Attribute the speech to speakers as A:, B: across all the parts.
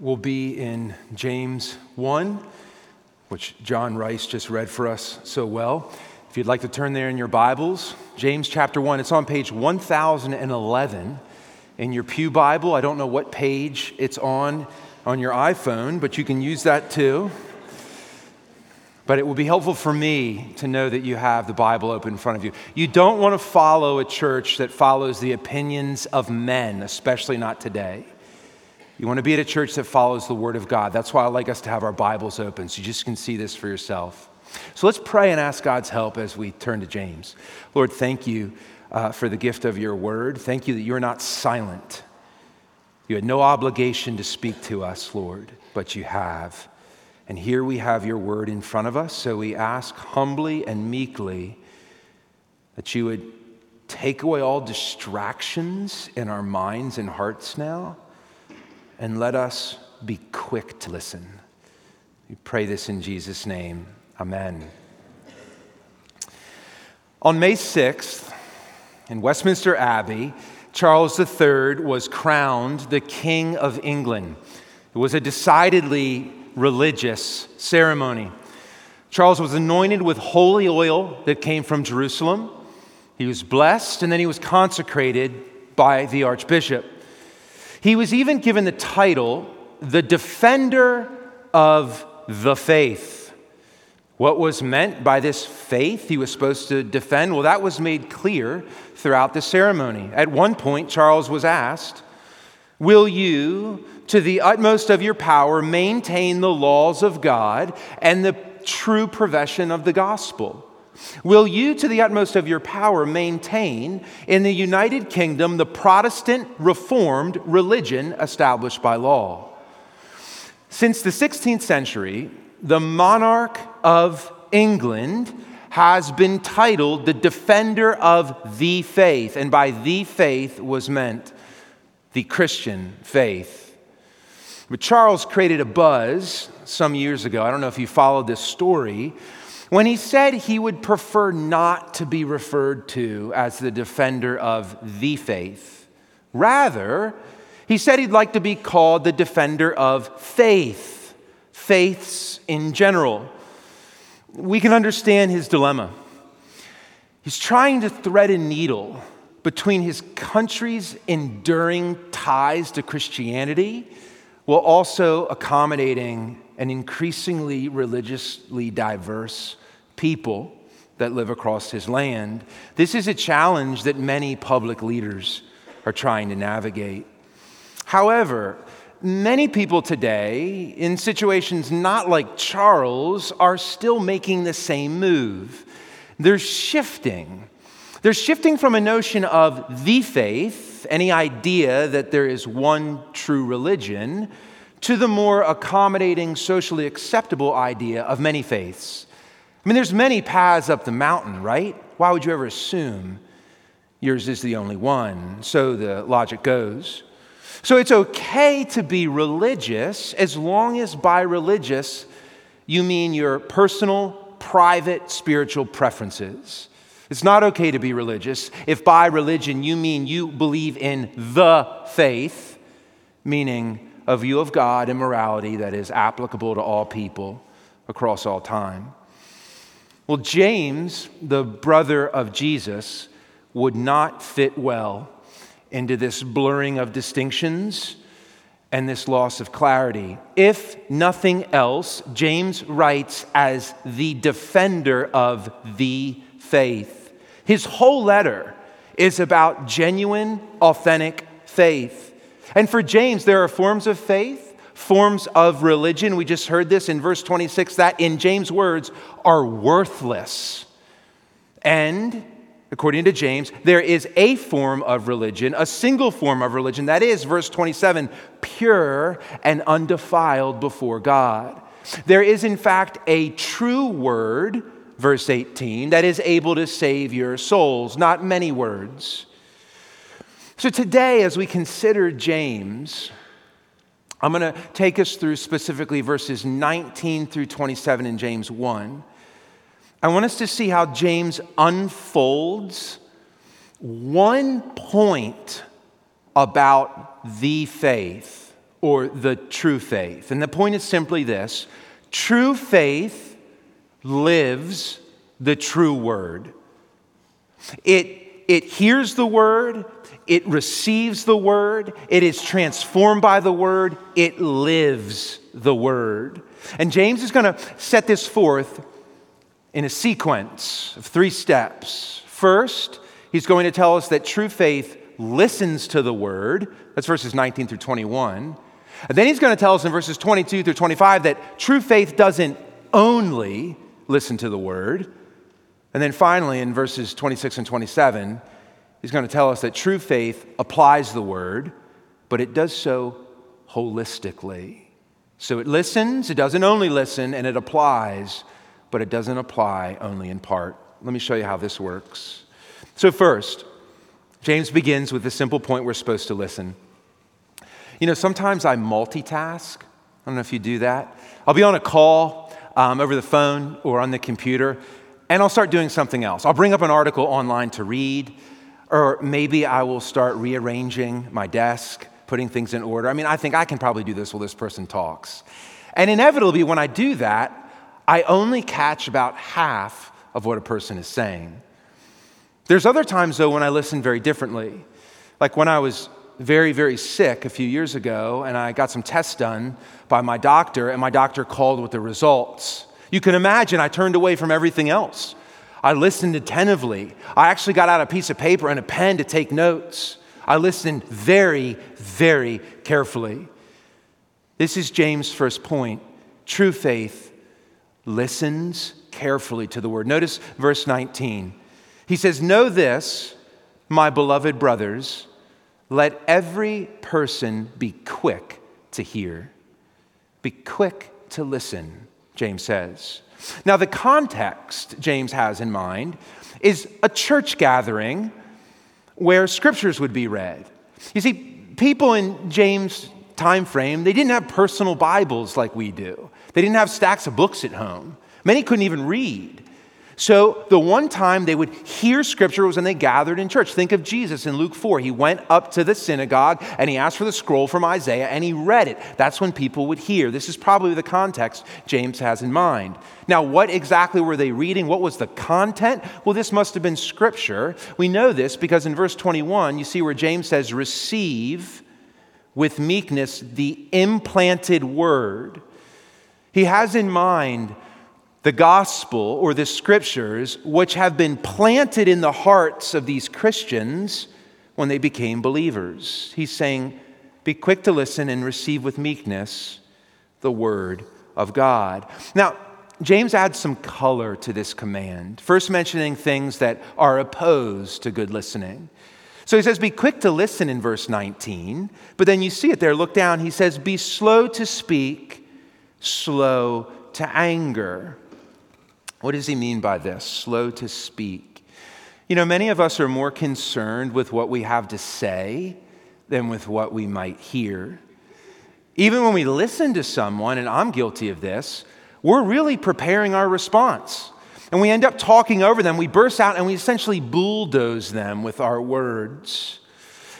A: will be in James 1, which John Rice just read for us so well. If you'd like to turn there in your Bibles, James chapter 1, it's on page 1011 in your Pew Bible. I don't know what page it's on on your iPhone, but you can use that too. But it will be helpful for me to know that you have the Bible open in front of you. You don't want to follow a church that follows the opinions of men, especially not today. You want to be at a church that follows the Word of God. That's why I like us to have our Bibles open so you just can see this for yourself. So let's pray and ask God's help as we turn to James. Lord, thank you uh, for the gift of your Word. Thank you that you're not silent. You had no obligation to speak to us, Lord, but you have. And here we have your Word in front of us, so we ask humbly and meekly that you would take away all distractions in our minds and hearts now and let us be quick to listen. We pray this in Jesus' name. Amen. On May 6th, in Westminster Abbey, Charles III was crowned the King of England. It was a decidedly religious ceremony. Charles was anointed with holy oil that came from Jerusalem. He was blessed, and then he was consecrated by the Archbishop. He was even given the title, the Defender of the Faith. What was meant by this faith he was supposed to defend? Well, that was made clear throughout the ceremony. At one point, Charles was asked, Will you, to the utmost of your power, maintain the laws of God and the true profession of the gospel? Will you, to the utmost of your power, maintain in the United Kingdom the Protestant Reformed religion established by law? Since the 16th century, the monarch of England has been titled the defender of the faith, and by the faith was meant the Christian faith. But Charles created a buzz some years ago. I don't know if you followed this story when he said he would prefer not to be referred to as the defender of the faith. Rather, he said he'd like to be called the defender of faith, faiths in general. We can understand his dilemma. He's trying to thread a needle between his country's enduring ties to Christianity while also accommodating an increasingly religiously diverse people that live across his land. This is a challenge that many public leaders are trying to navigate. However, many people today, in situations not like Charles, are still making the same move. They're shifting. They're shifting from a notion of the faith, any idea that there is one true religion, to the more accommodating, socially acceptable idea of many faiths. I mean, there's many paths up the mountain, right? Why would you ever assume yours is the only one? So the logic goes. So it's okay to be religious as long as by religious you mean your personal, private, spiritual preferences. It's not okay to be religious if by religion you mean you believe in the faith, meaning a view of God and morality that is applicable to all people across all time. Well, James, the brother of Jesus, would not fit well into this blurring of distinctions and this loss of clarity. If nothing else, James writes as the defender of the faith. His whole letter is about genuine, authentic faith. And for James, there are forms of faith forms of religion, we just heard this in verse 26, that in James' words are worthless. And according to James, there is a form of religion, a single form of religion, that is, verse 27, pure and undefiled before God. There is, in fact, a true word, verse 18, that is able to save your souls, not many words. So today, as we consider James, I'm going to take us through specifically verses 19 through 27 in James 1. I want us to see how James unfolds one point about the faith. or the true faith. And the point is simply this true faith lives the true word. It, it hears the word, it receives the word, it is transformed by the word, it lives the word. And James is going to set this forth in a sequence of three steps. First, he's going to tell us that true faith listens to the word. That's verses 19 through 21. And then he's going to tell us in verses 22 through 25 that true faith doesn't only listen to the word. And then finally, in verses 26 and 27, he's going to tell us that true faith applies the word, but it does so holistically. So it listens, it doesn't only listen, and it applies, but it doesn't apply only in part. Let me show you how this works. So, first, James begins with the simple point we're supposed to listen. You know, sometimes I multitask. I don't know if you do that. I'll be on a call um, over the phone or on the computer, and I'll start doing something else. I'll bring up an article online to read, or maybe I will start rearranging my desk putting things in order. I mean, I think I can probably do this while this person talks. And inevitably, when I do that, I only catch about half of what a person is saying. There's other times, though, when I listen very differently. Like when I was very, very sick a few years ago, and I got some tests done by my doctor, and my doctor called with the results. You can imagine I turned away from everything else. I listened attentively. I actually got out a piece of paper and a pen to take notes. I listened very, very carefully. This is James' first point. True faith listens carefully to the word. Notice verse 19. He says, Know this, my beloved brothers, let every person be quick to hear, be quick to listen, James says. Now, the context James has in mind is a church gathering where scriptures would be read. You see, people in James' time frame, they didn't have personal Bibles like we do. They didn't have stacks of books at home. Many couldn't even read. So, the one time they would hear scripture was when they gathered in church. Think of Jesus in Luke 4. He went up to the synagogue and he asked for the scroll from Isaiah and he read it. That's when people would hear. This is probably the context James has in mind. Now, what exactly were they reading? What was the content? Well, this must have been scripture. We know this because in verse 21, you see where James says, Receive with meekness the implanted word. He has in mind the gospel or the scriptures, which have been planted in the hearts of these Christians when they became believers. He's saying, Be quick to listen and receive with meekness the word of God. Now, James adds some color to this command, first mentioning things that are opposed to good listening. So he says, Be quick to listen in verse 19, but then you see it there. Look down. He says, Be slow to speak, slow to anger. What does he mean by this? Slow to speak. You know, many of us are more concerned with what we have to say than with what we might hear. Even when we listen to someone, and I'm guilty of this, we're really preparing our response. And we end up talking over them. We burst out and we essentially bulldoze them with our words.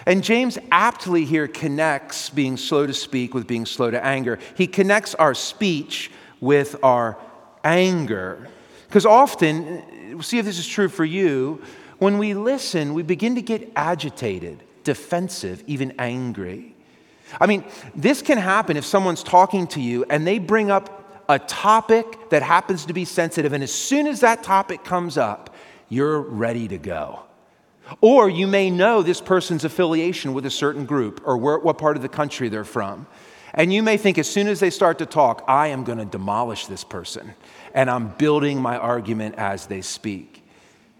A: And James aptly here connects being slow to speak with being slow to anger. He connects our speech with our anger. Because often, see if this is true for you, when we listen, we begin to get agitated, defensive, even angry. I mean, this can happen if someone's talking to you and they bring up a topic that happens to be sensitive, and as soon as that topic comes up, you're ready to go. Or you may know this person's affiliation with a certain group or where, what part of the country they're from. And you may think as soon as they start to talk, I am going to demolish this person. And I'm building my argument as they speak.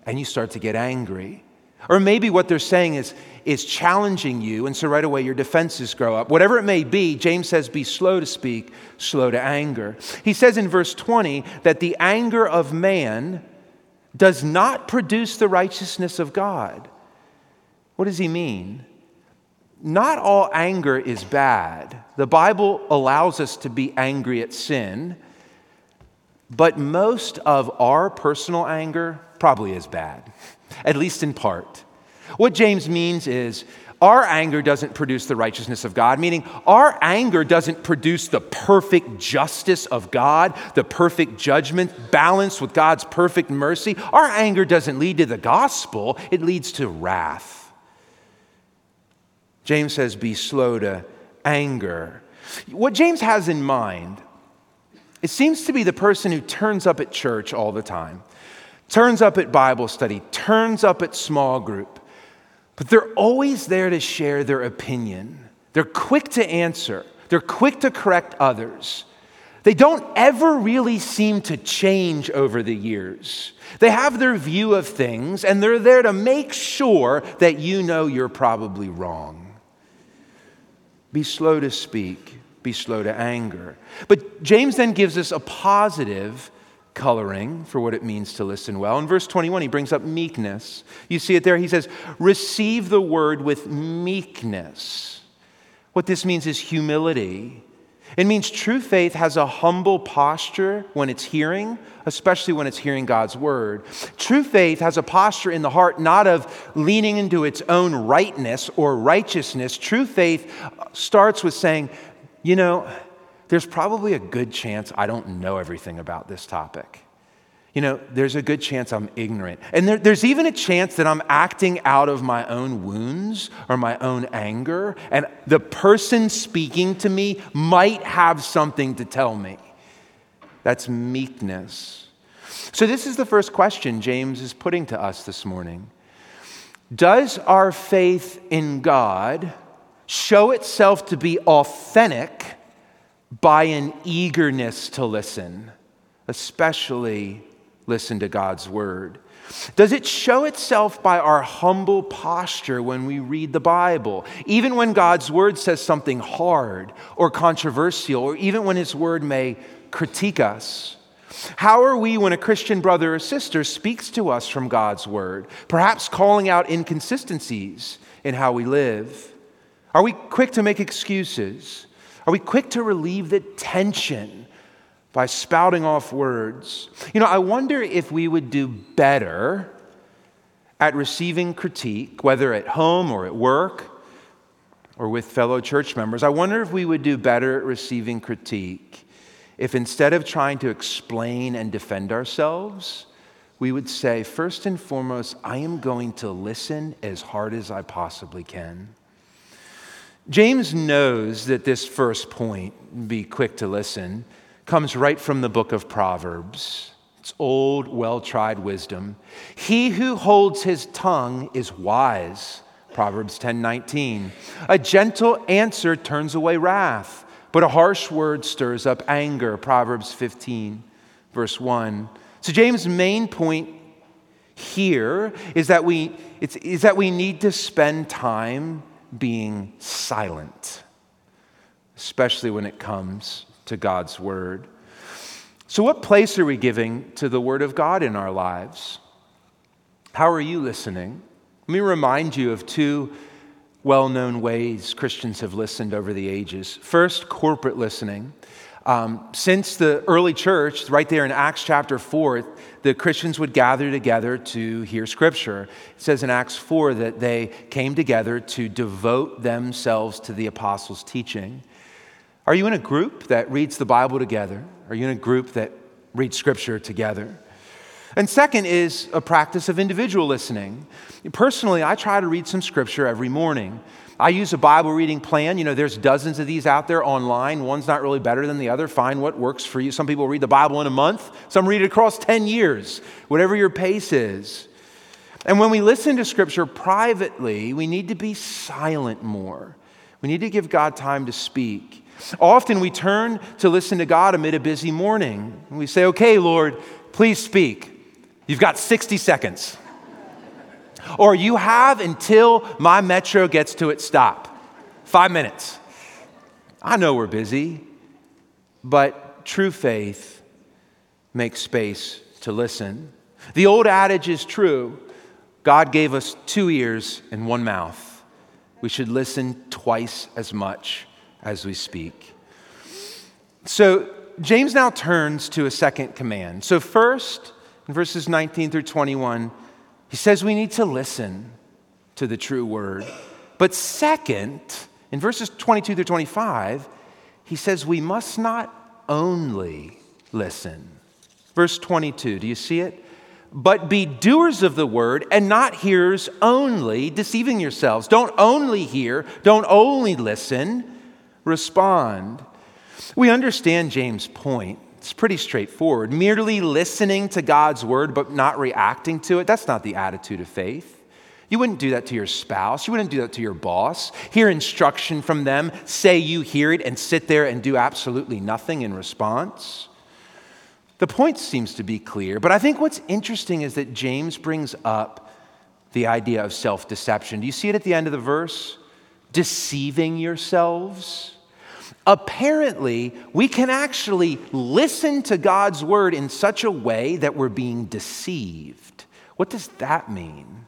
A: And you start to get angry. Or maybe what they're saying is, is challenging you, and so right away your defenses grow up. Whatever it may be, James says, be slow to speak, slow to anger. He says in verse 20 that the anger of man does not produce the righteousness of God. What does he mean? Not all anger is bad. The Bible allows us to be angry at sin, but most of our personal anger probably is bad, at least in part. What James means is Our anger doesn't produce the righteousness of God, meaning our anger doesn't produce the perfect justice of God, the perfect judgment balanced with God's perfect mercy. Our anger doesn't lead to the gospel, it leads to wrath. James says, Be slow to anger. What James has in mind, it seems to be the person who turns up at church all the time, turns up at Bible study, turns up at small group but they're always there to share their opinion. They're quick to answer, they're quick to correct others. They don't ever really seem to change over the years. They have their view of things, and they're there to make sure that you know you're probably wrong. Be slow to speak, be slow to anger. But James then gives us a positive coloring for what it means to listen well. In verse 21, he brings up meekness. You see it there. He says, Receive the word with meekness. What this means is humility. It means true faith has a humble posture when it's hearing, especially when it's hearing God's word. True faith has a posture in the heart not of leaning into its own rightness or righteousness. True faith starts with saying, you know, there's probably a good chance I don't know everything about this topic. You know, there's a good chance I'm ignorant. And there, there's even a chance that I'm acting out of my own wounds or my own anger, and the person speaking to me might have something to tell me. That's meekness. So, this is the first question James is putting to us this morning Does our faith in God show itself to be authentic? by an eagerness to listen, especially listen to God's word? Does it show itself by our humble posture when we read the Bible? Even when God's word says something hard or controversial, or even when his word may critique us? How are we when a Christian brother or sister speaks to us from God's word, perhaps calling out inconsistencies in how we live? Are we quick to make excuses? Are we quick to relieve the tension by spouting off words? You know, I wonder if we would do better at receiving critique, whether at home or at work or with fellow church members. I wonder if we would do better at receiving critique if instead of trying to explain and defend ourselves, we would say, first and foremost, I am going to listen as hard as I possibly can. James knows that this first point, be quick to listen, comes right from the book of Proverbs. It's old, well tried wisdom. He who holds his tongue is wise. Proverbs 10 19. A gentle answer turns away wrath, but a harsh word stirs up anger. Proverbs 15, verse 1. So, James' main point here is that we, is that we need to spend time being silent, especially when it comes to God's Word. So, what place are we giving to the Word of God in our lives? How are you listening? Let me remind you of two well known ways Christians have listened over the ages. First, corporate listening. Um, since the early church, right there in Acts chapter 4, the Christians would gather together to hear scripture. It says in Acts 4 that they came together to devote themselves to the apostles' teaching. Are you in a group that reads the Bible together? Are you in a group that reads scripture together? And second is a practice of individual listening. Personally, I try to read some scripture every morning. I use a Bible reading plan. You know, there's dozens of these out there online. One's not really better than the other. Find what works for you. Some people read the Bible in a month, some read it across 10 years, whatever your pace is. And when we listen to Scripture privately, we need to be silent more. We need to give God time to speak. Often we turn to listen to God amid a busy morning. And we say, Okay, Lord, please speak. You've got 60 seconds. Or you have until my metro gets to its stop. Five minutes. I know we're busy, but true faith makes space to listen. The old adage is true God gave us two ears and one mouth. We should listen twice as much as we speak. So, James now turns to a second command. So, first, in verses 19 through 21, he says we need to listen to the true word. But second, in verses 22 through 25, he says we must not only listen. Verse 22, do you see it? But be doers of the word and not hearers only, deceiving yourselves. Don't only hear, don't only listen, respond. We understand James' point. It's pretty straightforward. Merely listening to God's word but not reacting to it, that's not the attitude of faith. You wouldn't do that to your spouse. You wouldn't do that to your boss. Hear instruction from them, say you hear it, and sit there and do absolutely nothing in response. The point seems to be clear, but I think what's interesting is that James brings up the idea of self deception. Do you see it at the end of the verse? Deceiving yourselves. Apparently, we can actually listen to God's word in such a way that we're being deceived. What does that mean?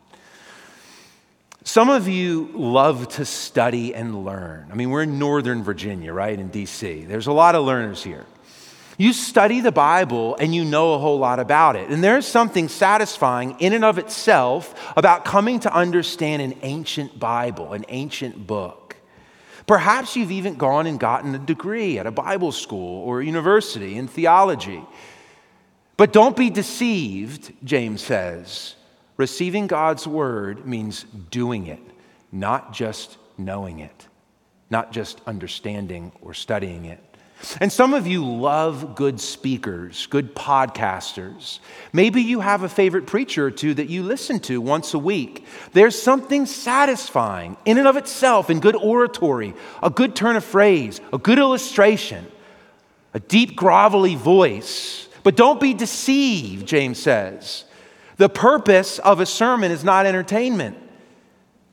A: Some of you love to study and learn. I mean, we're in Northern Virginia, right, in DC. There's a lot of learners here. You study the Bible and you know a whole lot about it. And there's something satisfying in and of itself about coming to understand an ancient Bible, an ancient book. Perhaps you've even gone and gotten a degree at a Bible school or a university in theology. But don't be deceived, James says. Receiving God's word means doing it, not just knowing it, not just understanding or studying it. And some of you love good speakers, good podcasters. Maybe you have a favorite preacher or two that you listen to once a week. There's something satisfying in and of itself in good oratory, a good turn of phrase, a good illustration, a deep, grovelly voice. But don't be deceived, James says. The purpose of a sermon is not entertainment,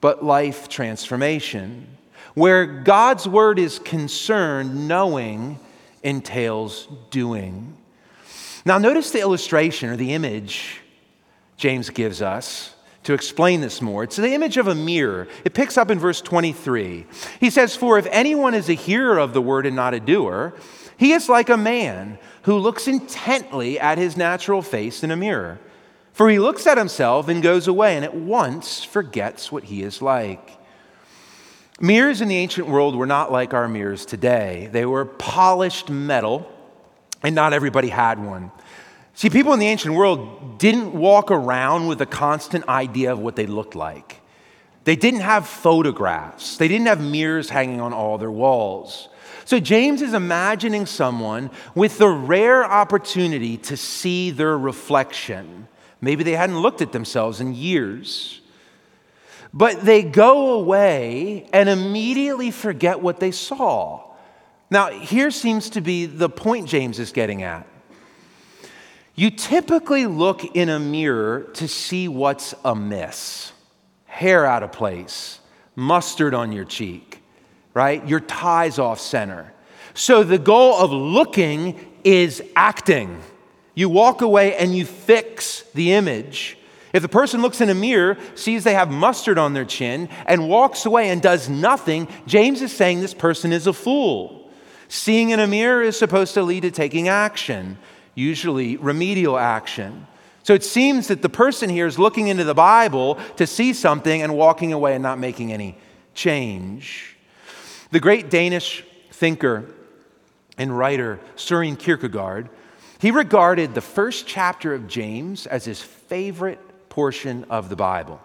A: but life transformation. Where God's word is concerned, knowing entails doing. Now, notice the illustration or the image James gives us to explain this more. It's the image of a mirror. It picks up in verse 23. He says, For if anyone is a hearer of the word and not a doer, he is like a man who looks intently at his natural face in a mirror. For he looks at himself and goes away and at once forgets what he is like. Mirrors in the ancient world were not like our mirrors today. They were polished metal, and not everybody had one. See, people in the ancient world didn't walk around with a constant idea of what they looked like. They didn't have photographs, they didn't have mirrors hanging on all their walls. So, James is imagining someone with the rare opportunity to see their reflection. Maybe they hadn't looked at themselves in years. But they go away and immediately forget what they saw. Now, here seems to be the point James is getting at. You typically look in a mirror to see what's amiss hair out of place, mustard on your cheek, right? Your tie's off center. So the goal of looking is acting. You walk away and you fix the image if the person looks in a mirror, sees they have mustard on their chin, and walks away and does nothing, James is saying this person is a fool. Seeing in a mirror is supposed to lead to taking action, usually remedial action. So it seems that the person here is looking into the Bible to see something and walking away and not making any change. The great Danish thinker and writer Søren Kierkegaard, he regarded the first chapter of James as his favorite portion of the Bible.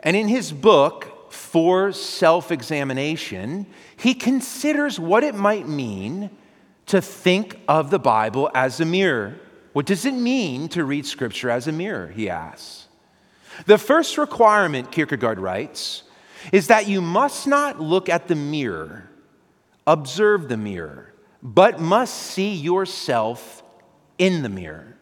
A: And in his book, For Self Examination, he considers what it might mean to think of the Bible as a mirror. What does it mean to read Scripture as a mirror? He asks. The first requirement, Kierkegaard writes, is that you must not look at the mirror, observe the mirror, but must see yourself in the mirror.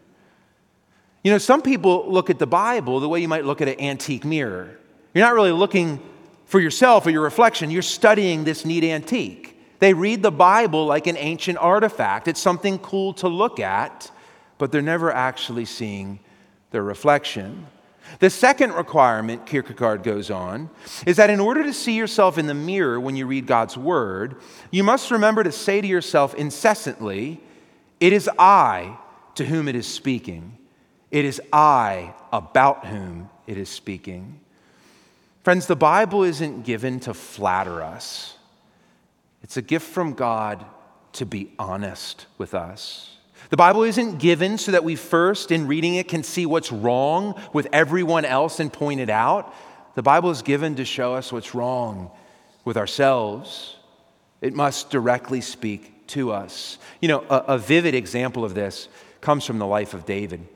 A: You know, some people look at the Bible the way you might look at an antique mirror. You're not really looking for yourself or your reflection, you're studying this neat antique. They read the Bible like an ancient artifact. It's something cool to look at, but they're never actually seeing their reflection. The second requirement, Kierkegaard goes on, is that in order to see yourself in the mirror when you read God's word, you must remember to say to yourself incessantly, It is I to whom it is speaking. It is I about whom it is speaking. Friends, the Bible isn't given to flatter us, it's a gift from God to be honest with us. The Bible isn't given so that we first, in reading it, can see what's wrong with everyone else and point it out. The Bible is given to show us what's wrong with ourselves. It must directly speak to us. You know, a, a vivid example of this comes from the life of David.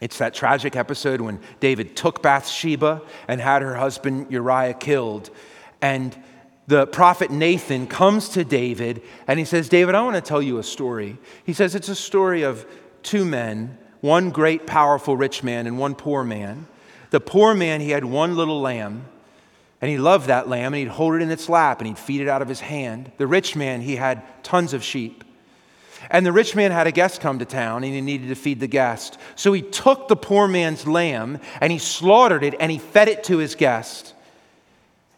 A: It's that tragic episode when David took Bathsheba and had her husband Uriah killed. And the prophet Nathan comes to David and he says, David, I want to tell you a story. He says, It's a story of two men, one great, powerful, rich man, and one poor man. The poor man, he had one little lamb, and he loved that lamb, and he'd hold it in its lap, and he'd feed it out of his hand. The rich man, he had tons of sheep. And the rich man had a guest come to town and he needed to feed the guest. So he took the poor man's lamb and he slaughtered it and he fed it to his guest.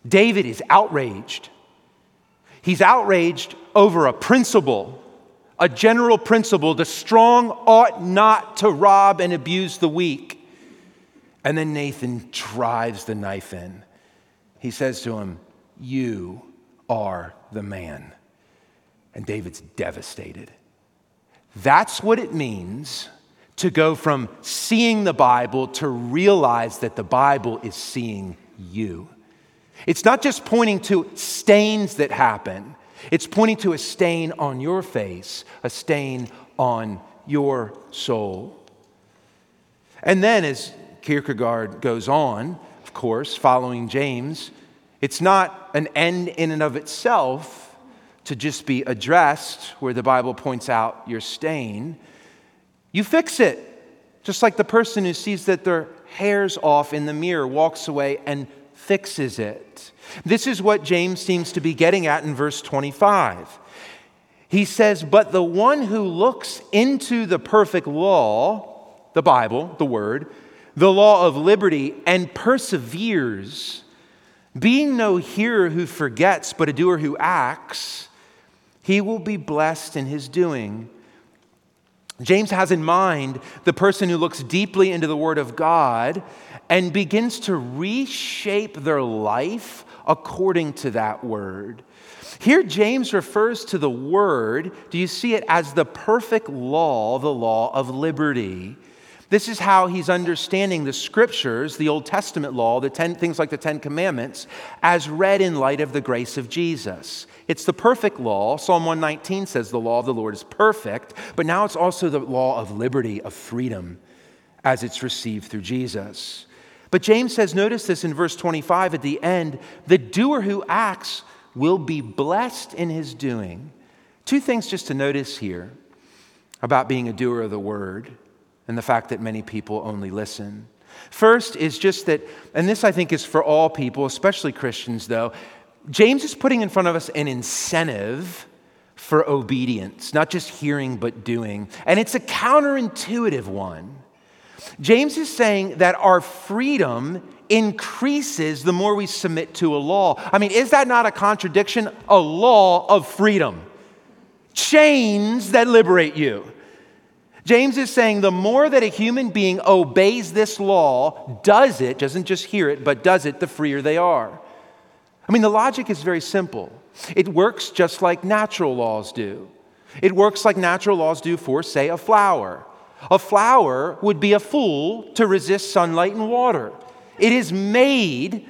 A: David is outraged. He's outraged over a principle, a general principle the strong ought not to rob and abuse the weak. And then Nathan drives the knife in. He says to him, You are the man. And David's devastated. That's what it means to go from seeing the Bible to realize that the Bible is seeing you. It's not just pointing to stains that happen, it's pointing to a stain on your face, a stain on your soul. And then, as Kierkegaard goes on, of course, following James, it's not an end in and of itself to just be addressed where the Bible points out your stain, you fix it. Just like the person who sees that their hair's off in the mirror walks away and fixes it. This is what James seems to be getting at in verse 25. He says, But the one who looks into the perfect law, the Bible, the Word, the law of liberty, and perseveres, being no hearer who forgets, but a doer who acts, he will be blessed in his doing. James has in mind the person who looks deeply into the Word of God and begins to reshape their life according to that Word. Here, James refers to the Word, do you see it as the perfect law, the law of liberty? This is how he's understanding the scriptures, the Old Testament law, the ten, things like the Ten Commandments, as read in light of the grace of Jesus. It's the perfect law. Psalm 119 says the law of the Lord is perfect, but now it's also the law of liberty, of freedom, as it's received through Jesus. But James says, notice this in verse 25 at the end the doer who acts will be blessed in his doing. Two things just to notice here about being a doer of the word and the fact that many people only listen. First is just that, and this I think is for all people, especially Christians though, James is putting in front of us an incentive for obedience, not just hearing, but doing. And it's a counterintuitive one. James is saying that our freedom increases the more we submit to a law. I mean, is that not a contradiction? A law of freedom, chains that liberate you. James is saying the more that a human being obeys this law, does it, doesn't just hear it, but does it, the freer they are. I mean, the logic is very simple. It works just like natural laws do. It works like natural laws do for, say, a flower. A flower would be a fool to resist sunlight and water. It is made,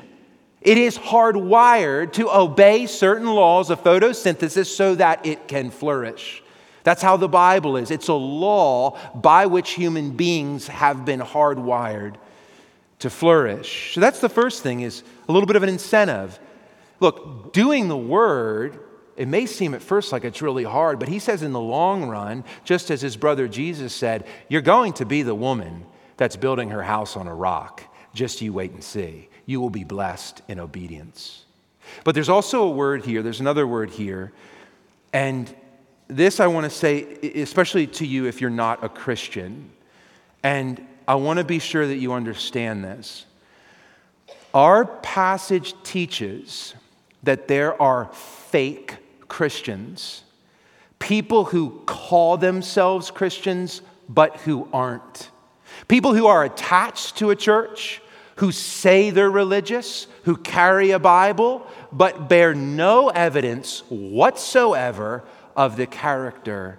A: it is hardwired to obey certain laws of photosynthesis so that it can flourish. That's how the Bible is. It's a law by which human beings have been hardwired to flourish. So that's the first thing is a little bit of an incentive. Look, doing the word, it may seem at first like it's really hard, but he says in the long run, just as his brother Jesus said, you're going to be the woman that's building her house on a rock. Just you wait and see. You will be blessed in obedience. But there's also a word here, there's another word here, and this I want to say, especially to you if you're not a Christian, and I want to be sure that you understand this. Our passage teaches that there are fake Christians, people who call themselves Christians but who aren't, people who are attached to a church, who say they're religious, who carry a Bible, but bear no evidence whatsoever of the character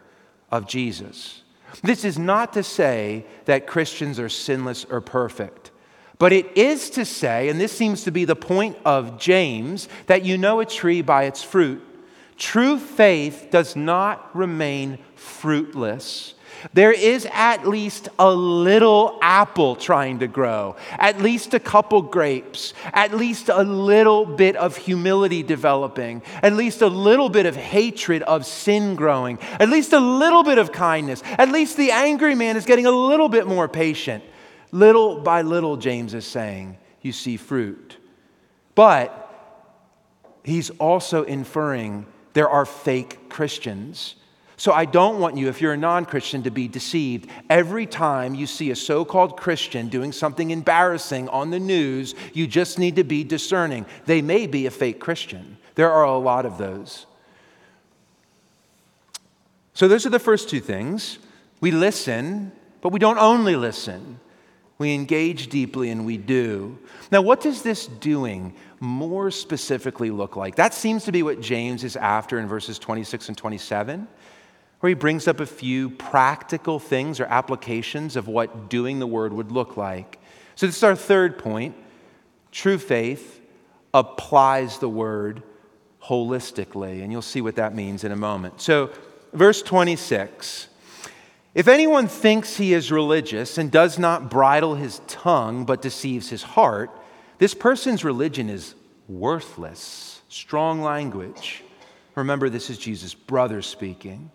A: of Jesus. This is not to say that Christians are sinless or perfect, but it is to say, and this seems to be the point of James, that you know a tree by its fruit. True faith does not remain fruitless. There is at least a little apple trying to grow, at least a couple grapes, at least a little bit of humility developing, at least a little bit of hatred of sin growing, at least a little bit of kindness, at least the angry man is getting a little bit more patient. Little by little, James is saying, you see fruit. But he's also inferring there are fake Christians. So I don't want you, if you're a non Christian, to be deceived. Every time you see a so called Christian doing something embarrassing on the news, you just need to be discerning. They may be a fake Christian. There are a lot of those. So those are the first two things. We listen, but we don't only listen. We engage deeply and we do. Now, what does this doing more specifically look like? That seems to be what James is after in verses 26 and 27 where he brings up a few practical things or applications of what doing the word would look like. So, this is our third point. True faith applies the word holistically, and you'll see what that means in a moment. So, verse 26 If anyone thinks he is religious and does not bridle his tongue but deceives his heart, this person's religion is worthless. Strong language. Remember, this is Jesus' brother speaking.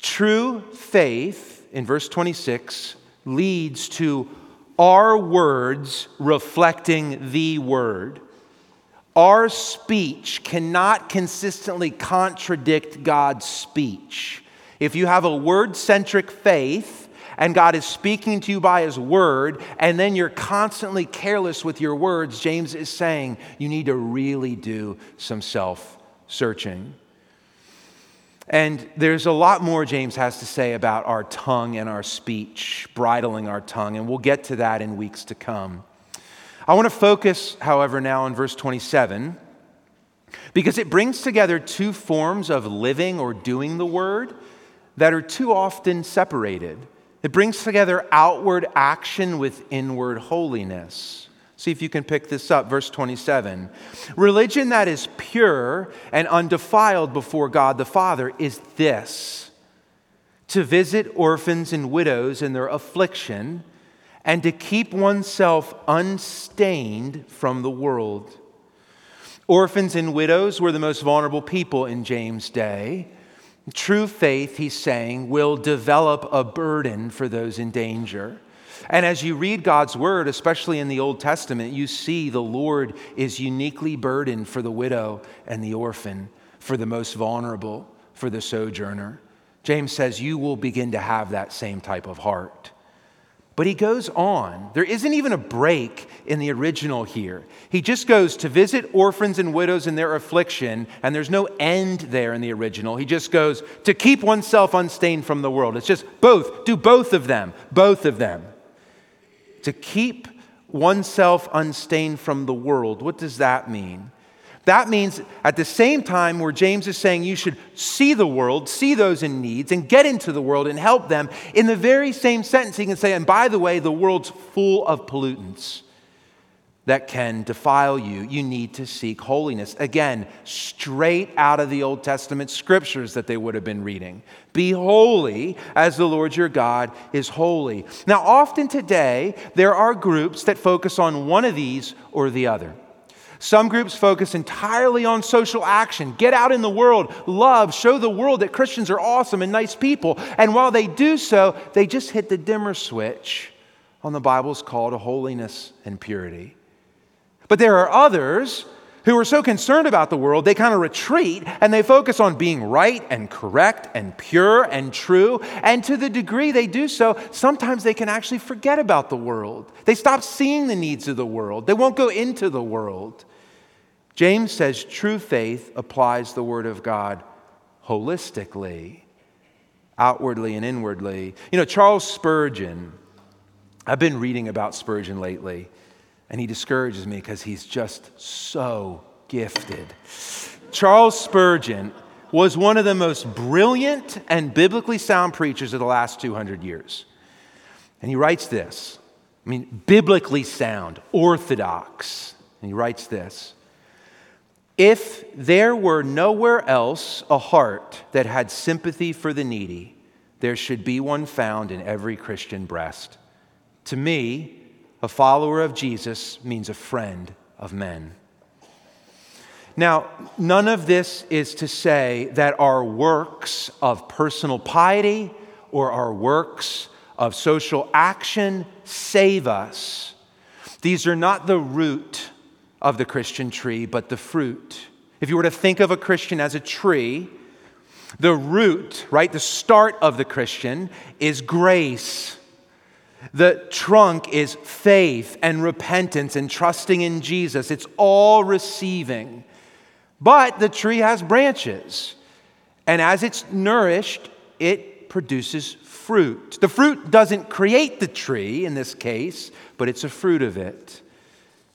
A: True faith, in verse 26, leads to our words reflecting the word. Our speech cannot consistently contradict God's speech. If you have a word centric faith and God is speaking to you by His word, and then you're constantly careless with your words, James is saying you need to really do some self searching. And there's a lot more James has to say about our tongue and our speech, bridling our tongue, and we'll get to that in weeks to come. I want to focus, however, now on verse 27 because it brings together two forms of living or doing the word that are too often separated. It brings together outward action with inward holiness. See if you can pick this up. Verse 27. Religion that is pure and undefiled before God the Father is this to visit orphans and widows in their affliction and to keep oneself unstained from the world. Orphans and widows were the most vulnerable people in James' day. True faith, he's saying, will develop a burden for those in danger. And as you read God's word, especially in the Old Testament, you see the Lord is uniquely burdened for the widow and the orphan, for the most vulnerable, for the sojourner. James says you will begin to have that same type of heart. But he goes on. There isn't even a break in the original here. He just goes to visit orphans and widows in their affliction, and there's no end there in the original. He just goes to keep oneself unstained from the world. It's just both. Do both of them. Both of them to keep oneself unstained from the world. What does that mean? That means at the same time where James is saying you should see the world, see those in needs, and get into the world and help them, in the very same sentence, he can say, and by the way, the world's full of pollutants that can defile you, you need to seek holiness. Again, straight out of the Old Testament scriptures that they would have been reading. Be holy as the Lord your God is holy. Now, often today, there are groups that focus on one of these or the other. Some groups focus entirely on social action. Get out in the world, love, show the world that Christians are awesome and nice people. And while they do so, they just hit the dimmer switch on the Bible's call to holiness and purity. But there are others who are so concerned about the world, they kind of retreat and they focus on being right and correct and pure and true. And to the degree they do so, sometimes they can actually forget about the world. They stop seeing the needs of the world, they won't go into the world. James says true faith applies the Word of God holistically, outwardly and inwardly. You know, Charles Spurgeon, I've been reading about Spurgeon lately. And he discourages me because he's just so gifted. Charles Spurgeon was one of the most brilliant and biblically sound preachers of the last 200 years. And he writes this I mean, biblically sound, orthodox. And he writes this If there were nowhere else a heart that had sympathy for the needy, there should be one found in every Christian breast. To me, a follower of Jesus means a friend of men. Now, none of this is to say that our works of personal piety or our works of social action save us. These are not the root of the Christian tree, but the fruit. If you were to think of a Christian as a tree, the root, right, the start of the Christian is grace. The trunk is faith and repentance and trusting in Jesus. It's all receiving. But the tree has branches. And as it's nourished, it produces fruit. The fruit doesn't create the tree in this case, but it's a fruit of it.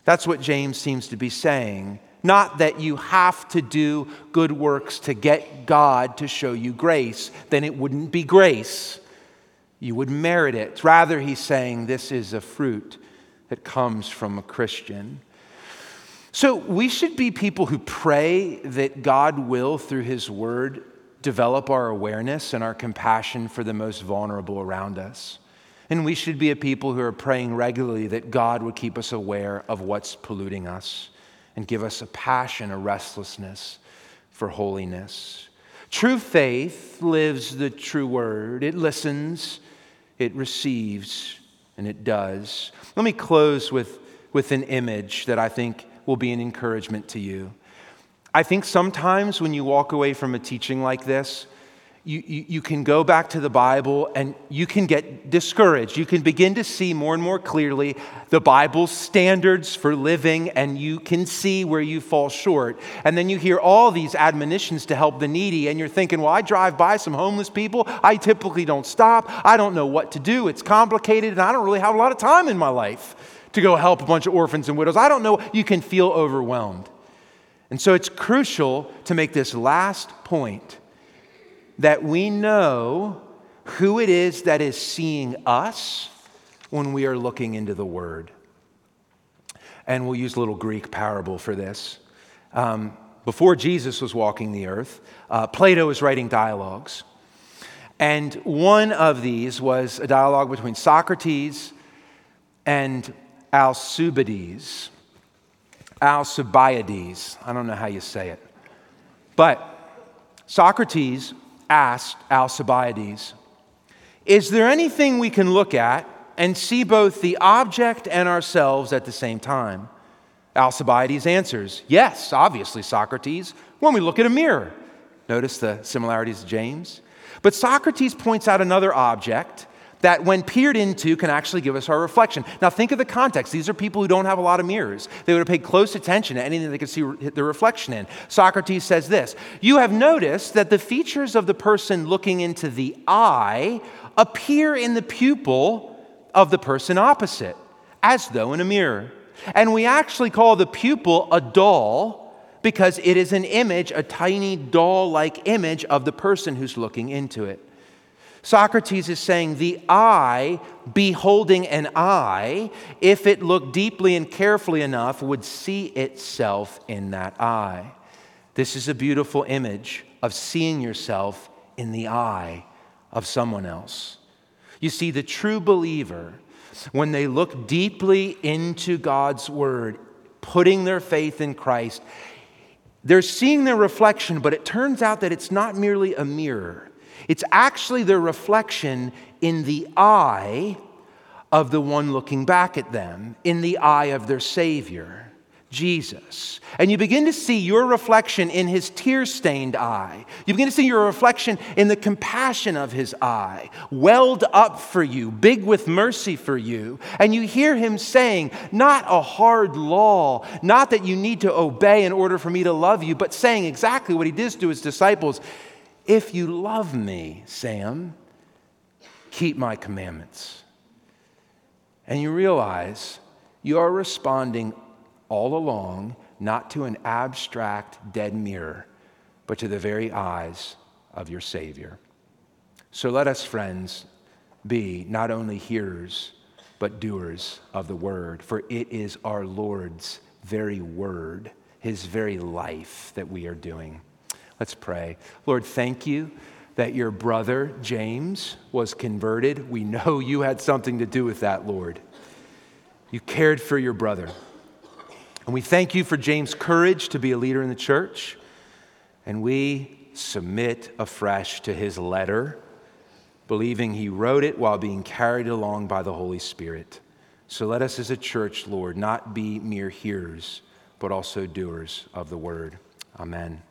A: That's what James seems to be saying. Not that you have to do good works to get God to show you grace, then it wouldn't be grace. You would merit it. Rather, he's saying this is a fruit that comes from a Christian. So we should be people who pray that God will, through His Word, develop our awareness and our compassion for the most vulnerable around us. And we should be a people who are praying regularly that God would keep us aware of what's polluting us and give us a passion, a restlessness for holiness. True faith lives the true word, it listens, it receives, and it does. Let me close with, with an image that I think will be an encouragement to you. I think sometimes when you walk away from a teaching like this, you, you, you, can go back to the Bible and you can get discouraged. You can begin to see more and more clearly the Bible's standards for living, and you can see where you fall short. And then you hear all these admonitions to help the needy, and you're thinking, well, I drive by some homeless people. I typically don't stop. I don't know what to do. It's complicated, and I don't really have a lot of time in my life to go help a bunch of orphans and widows. I don't know. You can feel overwhelmed. And so it's crucial to make this last point that we know who it is that is seeing us when we are looking into the Word. And we'll use a little Greek parable for this. Um, before Jesus was walking the earth, uh, Plato was writing dialogues. And one of these was a dialogue between Socrates and Alcibiades. Alcibiades. I don't know how you say it. But Socrates asked Alcibiades, Is there anything we can look at and see both the object and ourselves at the same time? Alcibiades answers, Yes, obviously, Socrates, when we look at a mirror. Notice the similarities to James. But Socrates points out another object that, when peered into, can actually give us our reflection. Now, think of the context. These are people who don't have a lot of mirrors. They would have paid close attention to anything they could see the reflection in. Socrates says this You have noticed that the features of the person looking into the eye appear in the pupil of the person opposite, as though in a mirror. And we actually call the pupil a doll because it is an image, a tiny doll like image of the person who's looking into it. Socrates is saying the eye, beholding an eye, if it looked deeply and carefully enough, would see itself in that eye. This is a beautiful image of seeing yourself in the eye of someone else. You see, the true believer, when they look deeply into God's word, putting their faith in Christ, they're seeing their reflection, but it turns out that it's not merely a mirror. It's actually their reflection in the eye of the one looking back at them, in the eye of their Savior, Jesus. And you begin to see your reflection in his tear stained eye. You begin to see your reflection in the compassion of his eye, welled up for you, big with mercy for you. And you hear him saying, not a hard law, not that you need to obey in order for me to love you, but saying exactly what he did to his disciples if you love me, Sam, keep my commandments. And you realize You are responding all along not to an abstract dead mirror, but to the very eyes of your Savior. So let us, friends, be not only hearers, but doers of the word, for it is our Lord's very word, his very life that we are doing. Let's pray. Lord, thank you that your brother James was converted. We know you had something to do with that, Lord. You cared for your brother. And we thank you for James' courage to be a leader in the church. And we submit afresh to his letter believing he wrote it while being carried along by the Holy Spirit. So let us as a church, Lord, not be mere hearers, but also doers of the word. Amen.